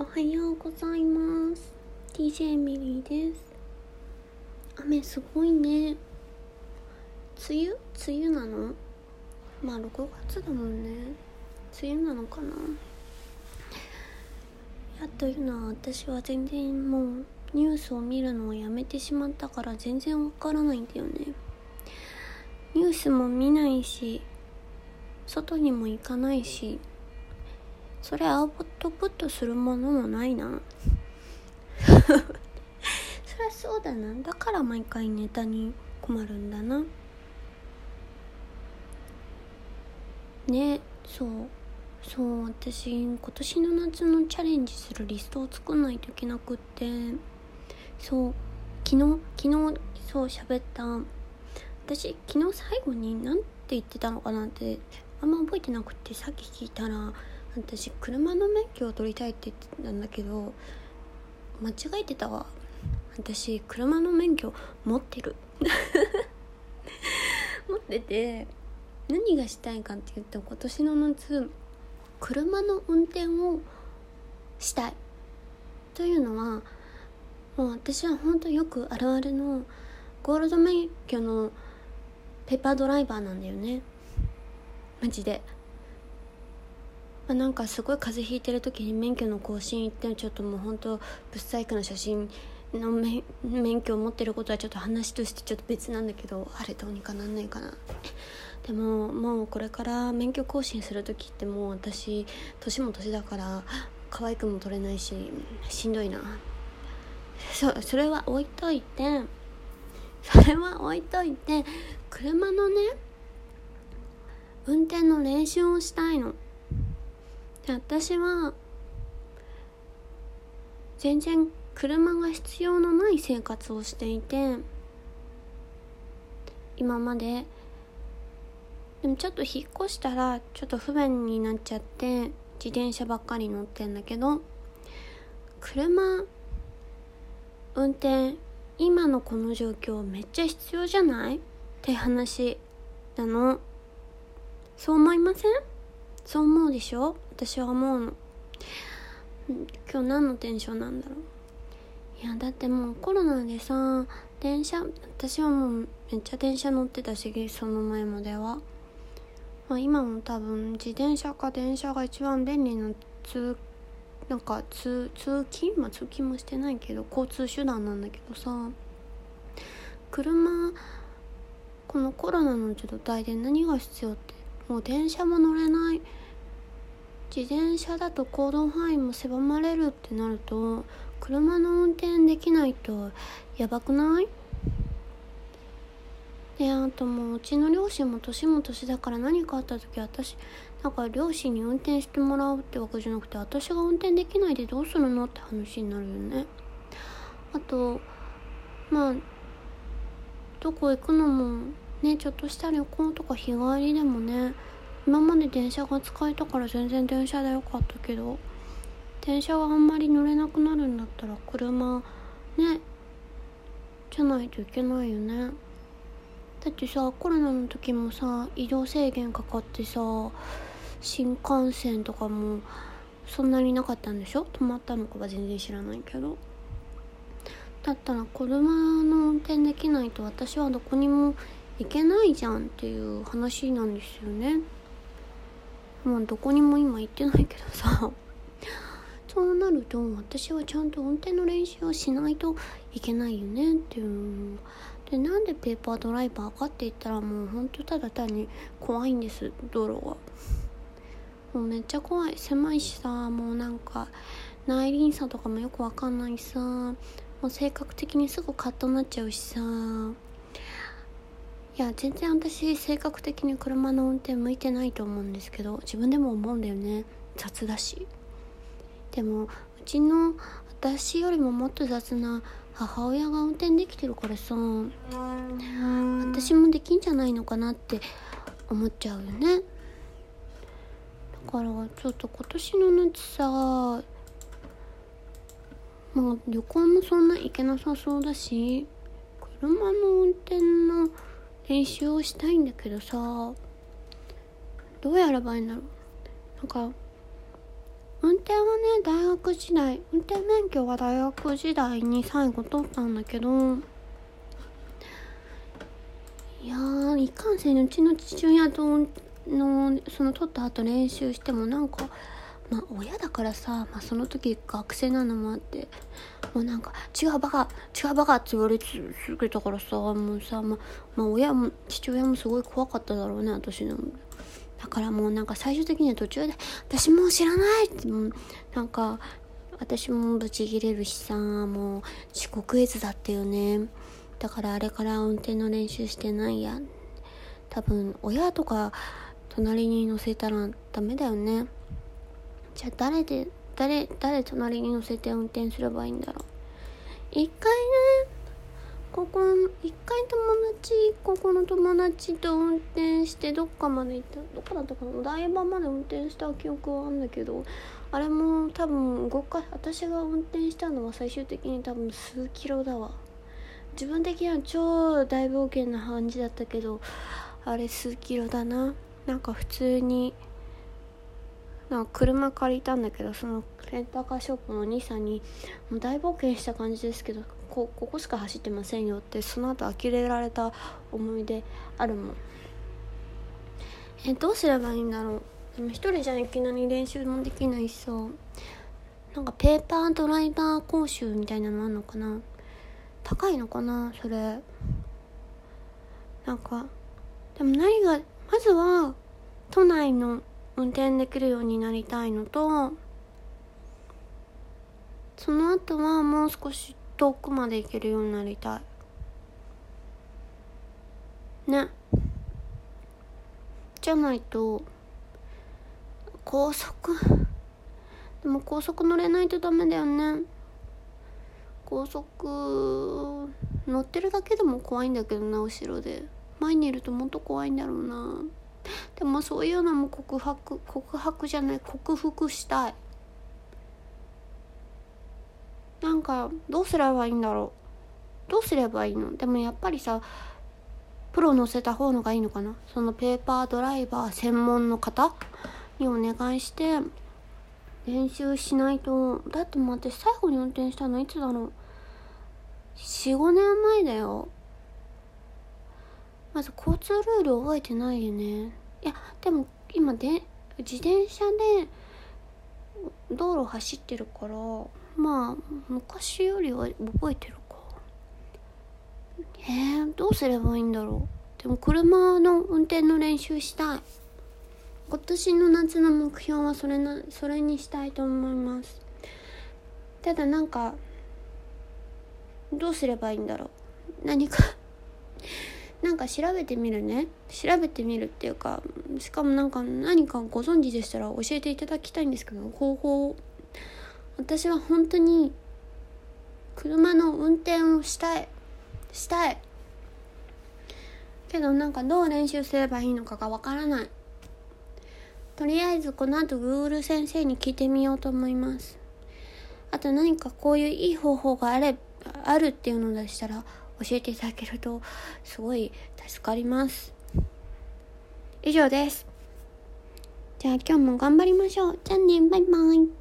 おはようございます。DJ ミリーです。雨すごいね。梅雨？梅雨なの？まあ6月だもんね。梅雨なのかな？やというのは私は全然もうニュースを見るのをやめてしまったから全然わからないんだよね。ニュースも見ないし外にも行かないしそれアウトプットするものもないな。そりゃそうだな。だから毎回ネタに困るんだな。ねそう。そう私今年の夏のチャレンジするリストを作んないといけなくって。そう。昨日昨日そう喋った。私昨日最後に何て言ってたのかなってあんま覚えてなくてさっき聞いたら私車の免許を取りたいって言ってたんだけど間違えてたわ。私車の免許持ってる。持ってて何がしたいかって言うと今年の夏車の運転をしたい。というのはもう私は本当よくあるあるのゴールド免許のペーパードライバーなんだよね。マジで、まあ、なんかすごい風邪ひいてる時に免許の更新行ってちょっともう本当ブサイクな写真の免許を持ってることはちょっと話としてちょっと別なんだけどあれどうにかなんないかな。でももうこれから免許更新する時ってもう私年も年だから可愛くも取れないししんどいな。そうそれは置いといてそれは置いといて車のね運転の練習をしたいの。で私は全然車が必要のない生活をしていて今まで。でもちょっと引っ越したらちょっと不便になっちゃって自転車ばっかり乗ってんだけど車運転今のこの状況めっちゃ必要じゃない？って話なの。そう思いません？でしょ？私は思うの。今日何のテンションなんだろう？いやだってもうコロナでさ電車私はもうめっちゃ電車乗ってたしその前までは。まあ、今も多分自転車か電車が一番便利な通なんか通通勤？まあ通勤もしてないけど交通手段なんだけどさ。車このコロナの状態で何が必要って？もう電車も乗れない。自転車だと行動範囲も狭まれるってなると車の運転できないとやばくない？であともううちの両親も年も年だから何かあった時私なんか両親に運転してもらうってわけじゃなくて私が運転できないでどうするのって話になるよね。あとまあどこ行くのもねちょっとした旅行とか日帰りでもね今まで電車が使えたから全然電車でよかったけど電車があんまり乗れなくなるんだったら車ねじゃないといけないよね。だってさコロナの時もさ移動制限かかってさ新幹線とかもそんなになかったんでしょ？止まったのかは全然知らないけど。だったら車の運転できないと私はどこにも行けないじゃんっていう話なんですよね。まあどこにも今行ってないけどさ。そうなると私はちゃんと運転の練習をしないといけないよねっていう。でなんでペーパードライバーかって言ったらもうほんとただ単に怖いんです道路がもうめっちゃ怖い。狭いしさもうなんか内輪差とかもよくわかんないしさ。もう性格的にすぐカッとなっちゃうしさ。いや全然私性格的に車の運転向いてないと思うんですけど自分でも思うんだよね。雑だし。でもうちの私よりももっと雑な母親が運転できてるからさ私もできんじゃないのかなって思っちゃうよね。だからちょっと今年の夏さまあ旅行もそんな行けなさそうだし車の運転の練習をしたいんだけどさどうやればいいんだろう？なんか運転はね大学時代運転免許は大学時代に最後取ったんだけどいやーいかんせんうちの父親とのその取った後練習してもなんかまあ親だからさ、まあ、その時学生なのもあってもうなんか「違うバカ違うバカ」って言われ続けたからさもうさ、ままあ、親も父親もすごい怖かっただろうね私の。だからもうなんか最終的には途中で「私もう知らない!」ってもうなんか私もブチギレるしさもう遅刻絵図だったよねだからあれから運転の練習してないや多分親とか隣に乗せたらダメだよねじゃあ誰で誰誰隣に乗せて運転すればいいんだろう？一回ねここ一回友達ここの友達と運転してどっかまで行ったどこだったかな？お台場まで運転した記憶はあるんだけどあれも多分5回私が運転したのは最終的に多分数キロだわ。自分的には超大冒険な感じだったけどあれ数キロだな。なんか普通になんか車借りたんだけどそのレンタカーショップのお兄さんにもう大冒険した感じですけどこここしか走ってませんよってその後呆れられた思い出あるもん。えどうすればいいんだろう。でも一人じゃいきなり練習もできないしさ。なんかペーパードライバー講習みたいなのあんのかな。高いのかなそれ。なんかでも何がまずは都内の運転できるようになりたいのとその後はもう少し遠くまで行けるようになりたい。ね。じゃないと高速。でも高速乗れないとダメだよね。高速乗ってるだけでも怖いんだけどな後ろで。前にいるともっと怖いんだろうな。でもそういうのも告白告白じゃない克服したい。なんかどうすればいいんだろう。どうすればいいの？でもやっぱりさプロ乗せた方のがいいのかな？そのペーパードライバー専門の方？にお願いして練習しないと。だってもう私最後に運転したのいつだろう？45年前だよ。まず交通ルール覚えてないよね。いやでも今で自転車で道路走ってるからまあ昔よりは覚えてるか。えー、どうすればいいんだろう。でも車の運転の練習したい。今年の夏の目標はそれなそれにしたいと思います。ただなんかどうすればいいんだろう。何かなんか調べてみるね。調べてみるっていうかしかもなんか何かご存知でしたら教えていただきたいんですけど方法私は本当に車の運転をしたい。したい。けどなんかどう練習すればいいのかがわからない。とりあえずこの後 Google 先生に聞いてみようと思います。あと何かこういういい方法があれあるっていうのでしたら教えていただけるとすごい助かります。以上です。じゃあ今日も頑張りましょう。じゃあね。バイバイ。